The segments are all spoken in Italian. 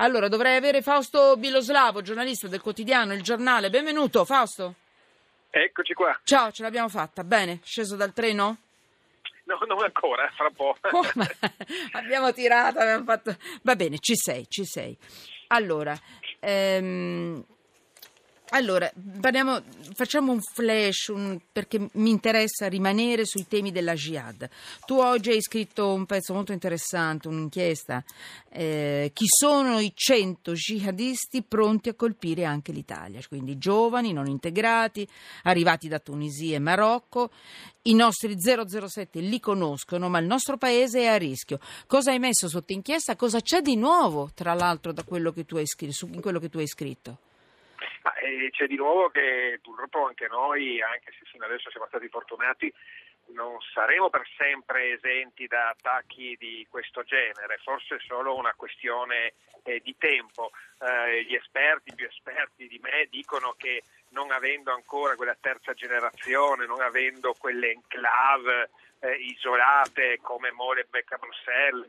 Allora, dovrei avere Fausto Biloslavo, giornalista del quotidiano Il Giornale. Benvenuto, Fausto. Eccoci qua. Ciao, ce l'abbiamo fatta. Bene, sceso dal treno? No, non ancora, fra un po'. Oh, abbiamo tirato, abbiamo fatto... Va bene, ci sei, ci sei. Allora, ehm, allora, parliamo, facciamo un flash un, perché mi interessa rimanere sui temi della jihad. Tu oggi hai scritto un pezzo molto interessante, un'inchiesta. Eh, chi sono i 100 jihadisti pronti a colpire anche l'Italia? Quindi giovani, non integrati, arrivati da Tunisia e Marocco. I nostri 007 li conoscono, ma il nostro paese è a rischio. Cosa hai messo sotto inchiesta? Cosa c'è di nuovo, tra l'altro, da quello che tu hai scritto, scritto? Ah, c'è di nuovo che purtroppo anche noi, anche se fino adesso siamo stati fortunati, non saremo per sempre esenti da attacchi di questo genere, forse è solo una questione eh, di tempo. Eh, gli esperti, più esperti di me, dicono che non avendo ancora quella terza generazione, non avendo quelle enclave eh, isolate come Molenbeek a Bruxelles,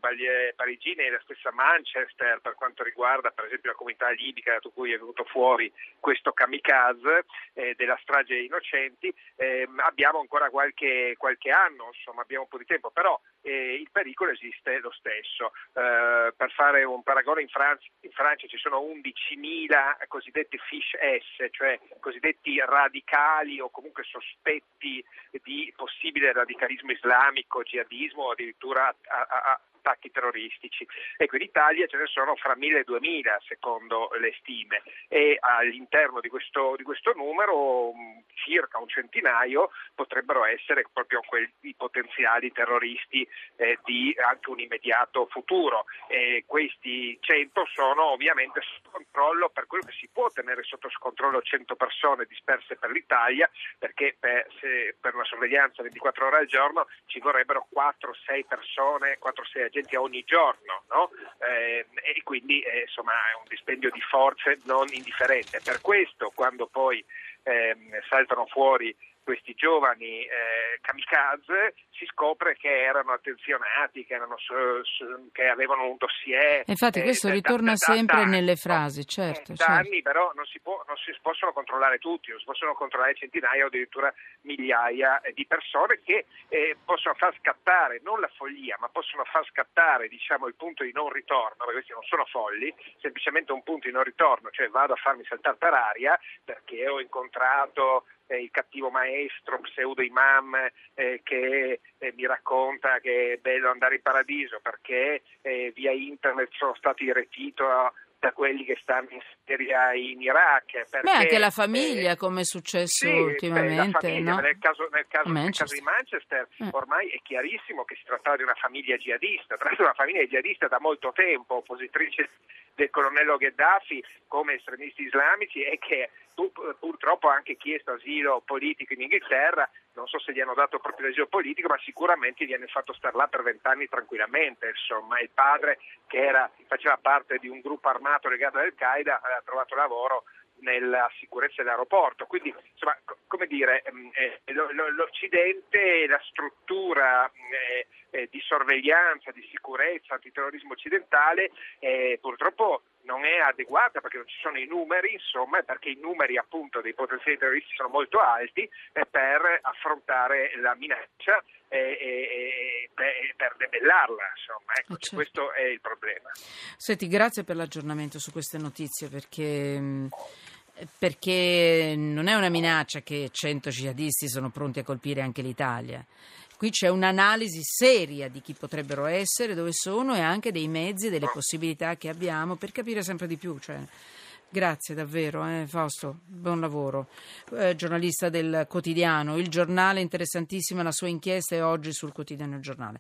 Parigine e la stessa Manchester per quanto riguarda per esempio la comunità libica da cui è venuto fuori questo kamikaze eh, della strage dei innocenti, eh, abbiamo ancora qualche, qualche anno, insomma abbiamo un po' di tempo, però eh, il pericolo esiste lo stesso. Eh, per fare un paragone in Francia, in Francia ci sono 11.000 cosiddetti fish S, cioè cosiddetti radicali o comunque sospetti di possibile radicalismo islamico, jihadismo o addirittura a, a, attacchi terroristici. Ecco, in Italia ce ne sono fra 1.000 e 2.000 secondo le stime e all'interno di questo, di questo numero circa un centinaio potrebbero essere proprio quei potenziali terroristi eh, di anche un immediato futuro. E questi 100 sono ovviamente sotto controllo per quello che si può tenere sotto controllo 100 persone disperse per l'Italia perché per, se, per una sorveglianza 24 ore al giorno ci vorrebbero 4-6 persone, 4-6 agenti ogni giorno no? eh, e quindi eh, insomma è un dispendio di forze non indifferente. Per questo quando poi eh, saltano fuori questi giovani eh, kamikaze si scopre che erano attenzionati, che, erano su, su, che avevano un dossier. Infatti eh, questo ritorna da, da, sempre da, nelle frasi, certo. Eh, certo. anni però non si, si, possono controllare tutti, non si possono controllare centinaia o addirittura migliaia di persone che eh, possono far scattare, non la follia, ma possono far scattare diciamo, il punto di non ritorno, perché questi non sono folli, semplicemente un punto di non ritorno, cioè vado a farmi saltare per aria perché ho incontrato eh, il cattivo maestro, pseudo imam eh, che eh, mi racconta che è bello andare in paradiso perché eh, via internet sono stato irretito da quelli che stanno in Siria in Iraq. Perché, Beh, anche la famiglia, eh, come è successo sì, ultimamente. Beh, famiglia, no? nel, caso, nel, caso, nel, caso, di Manchester eh. ormai è chiarissimo che si trattava di una famiglia jihadista, tra l'altro una famiglia jihadista da molto tempo, oppositrice del colonnello Gheddafi come estremisti islamici e che purtroppo ha anche chiesto asilo politico in Inghilterra, non so se gli hanno dato proprio l'asilo politico, ma sicuramente gli hanno fatto stare là per vent'anni tranquillamente. Insomma, il padre che era, faceva parte di un gruppo armato legato ad Al-Qaeda aveva trovato lavoro nella sicurezza dell'aeroporto. Quindi, insomma, come dire, mm, eh, l'Occidente, la struttura eh, eh, di sorveglianza, di sicurezza, antiterrorismo occidentale, eh, purtroppo non è adeguata perché non ci sono i numeri, insomma, perché i numeri appunto dei potenziali terroristi sono molto alti eh, per affrontare la minaccia e, per debellarla, insomma, ecco, certo. questo è il problema. Senti, grazie per l'aggiornamento su queste notizie perché perché non è una minaccia che 100 jihadisti sono pronti a colpire anche l'Italia. Qui c'è un'analisi seria di chi potrebbero essere, dove sono e anche dei mezzi e delle possibilità che abbiamo per capire sempre di più. Cioè, grazie davvero, eh, Fausto, buon lavoro. Eh, giornalista del quotidiano, il giornale, interessantissima la sua inchiesta è oggi sul quotidiano Giornale.